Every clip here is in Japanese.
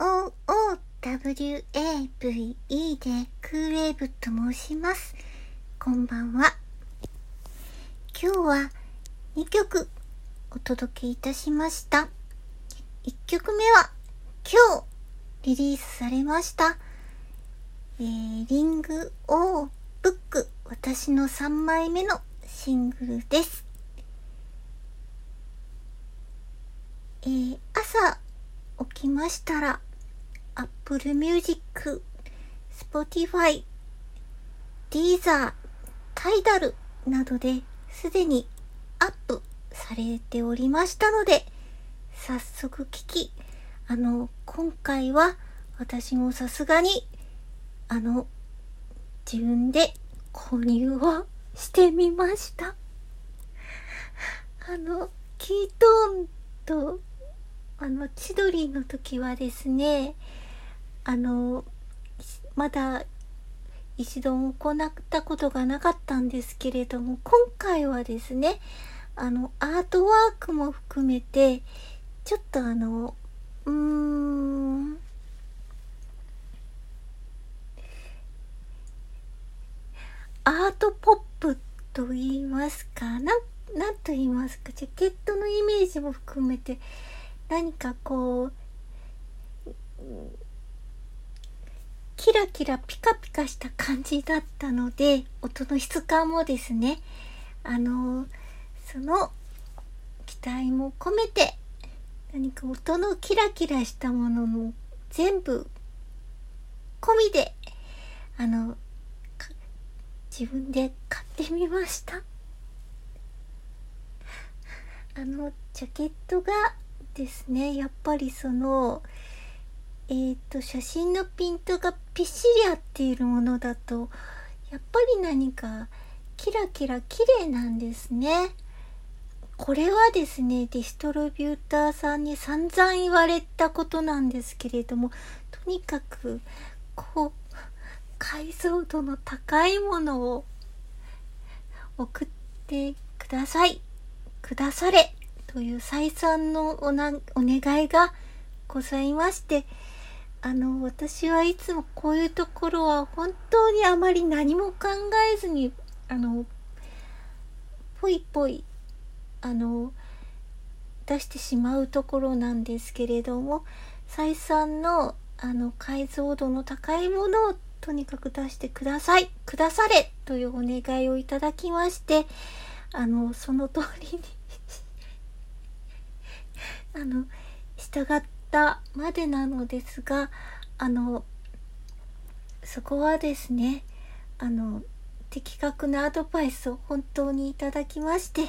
OOWAVE でクーウェーブと申します。こんばんは。今日は2曲お届けいたしました。1曲目は今日リリースされました、えー、リングオーブック私の3枚目のシングルです。えー、朝起きましたら Apple Music、Spotify、Deezer、Tidal などですでにアップされておりましたので、早速聞き、あの、今回は私もさすがに、あの、自分で購入をしてみました。あの、キートーンと、あの、千鳥の時はですね、あの、まだ一度も行ったことがなかったんですけれども、今回はですね、あの、アートワークも含めて、ちょっとあの、うーん、アートポップと言いますか、なん、と言いますか、ジャケットのイメージも含めて、何かこう、キラキラピカピカした感じだったので、音の質感もですね、あの、その期待も込めて、何か音のキラキラしたものの全部込みで、あの、自分で買ってみました。あの、ジャケットがですね、やっぱりその、え、ー、と、写真のピントがぴっしり合っているものだと、やっぱり何かキラキラ綺麗なんですね。これはですね、ディストリビューターさんに散々言われたことなんですけれども、とにかく、こう、解像度の高いものを送ってください。くだされ。という再三のお願いがございまして、あの、私はいつもこういうところは本当にあまり何も考えずに、あの、ぽいぽい、あの、出してしまうところなんですけれども、再三の、あの、解像度の高いものをとにかく出してください、くだされというお願いをいただきまして、あの、その通りに あの、従ってたまでなのですが、あの、そこはですね、あの、的確なアドバイスを本当にいただきまして、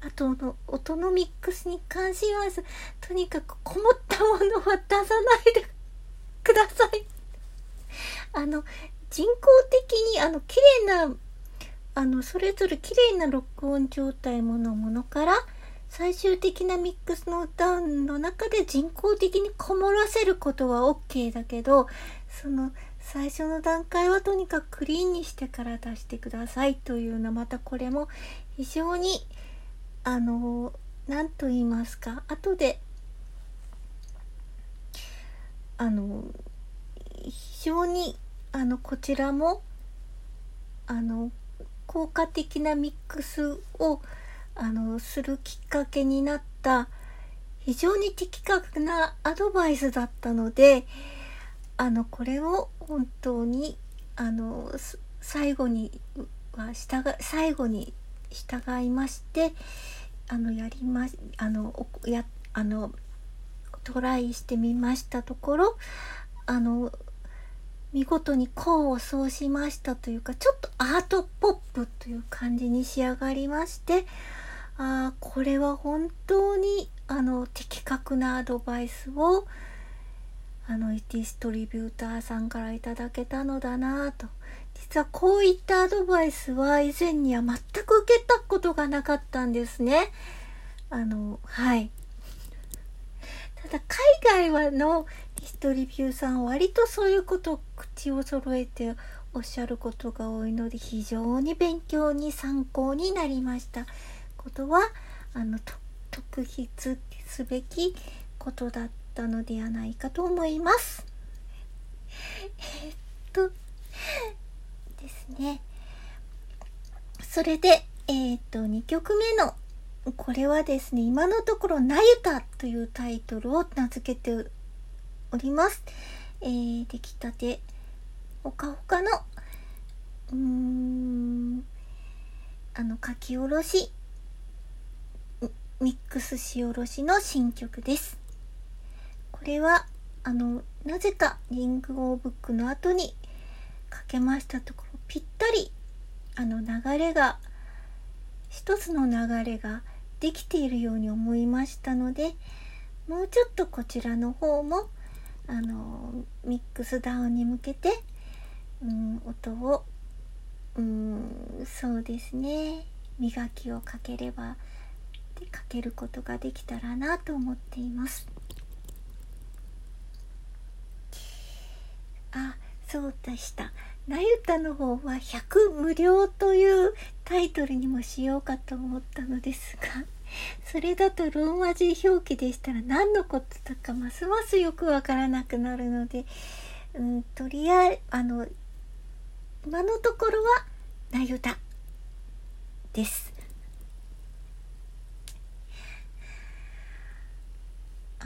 あとの、音のミックスに関します。とにかくこもったものは出さないでください。あの、人工的に、あの、綺麗な、あの、それぞれ綺麗な録音状態ものものから、最終的なミックスの歌の中で人工的にこもらせることは OK だけど、その最初の段階はとにかくクリーンにしてから出してくださいというのまたこれも非常にあの何と言いますか後であの非常にあのこちらもあの効果的なミックスをあの、するきっかけになった非常に的確なアドバイスだったので、あの、これを本当に、あの、最後には従、最後に従いまして、あの、やりま、あの、や、あの、トライしてみましたところ、あの、見事に功を奏しましたというか、ちょっとアートポップという感じに仕上がりまして、ああ、これは本当に、あの、的確なアドバイスを、あの、ディストリビューターさんからいただけたのだなと。実はこういったアドバイスは以前には全く受けたことがなかったんですね。あの、はい。ただ、海外はのディストリビューさんは割とそういうことを口を揃えておっしゃることが多いので、非常に勉強に参考になりました。ことはあの特筆すべきことだったのではないかと思います。えっとですねそれでえっと2曲目のこれはですね今のところ「なゆた」というタイトルを名付けております。えー、出来たてほかほかのうーんあの書き下ろしミックスし下ろしの新曲です。これはあのなぜかリングオーブックの後にかけましたところぴったりあの流れが一つの流れができているように思いましたのでもうちょっとこちらの方もあのミックスダウンに向けて、うん、音を、うん、そうですね磨きをかければでかけることができたらなと思っています。あそうでした。なゆたの方は100無料というタイトルにもしようかと思ったのですが、それだとローマ字表記でしたら何のことだかますますよくわからなくなるので、うん、とりあえず、あの、今のところはなゆたです。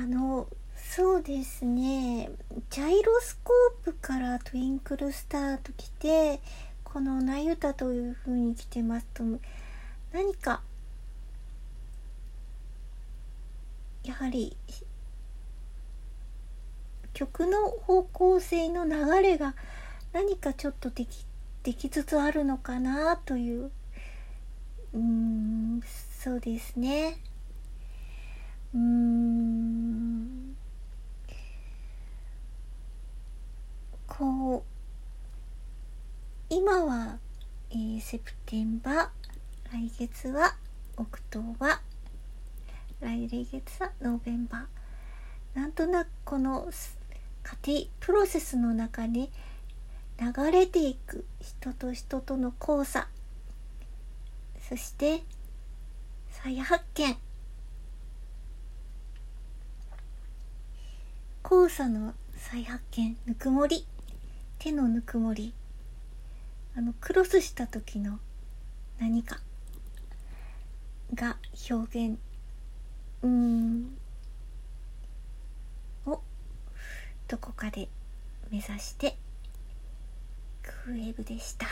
あの、そうですね。ジャイロスコープからトゥインクルスターと来てこの「なゆた」という風に来てますと何かやはり曲の方向性の流れが何かちょっとできできつつあるのかなといううんそうですね。うんこう今は、えー、セプテンバー来月はオクトーバ来月はノーベンバー。なんとなくこの家庭プロセスの中に流れていく人と人との交差。そして再発見。交差の再発見ぬくもり。手のぬくもり。あのクロスした時の何か。が表現。うん。をどこかで目指してクーエブでした。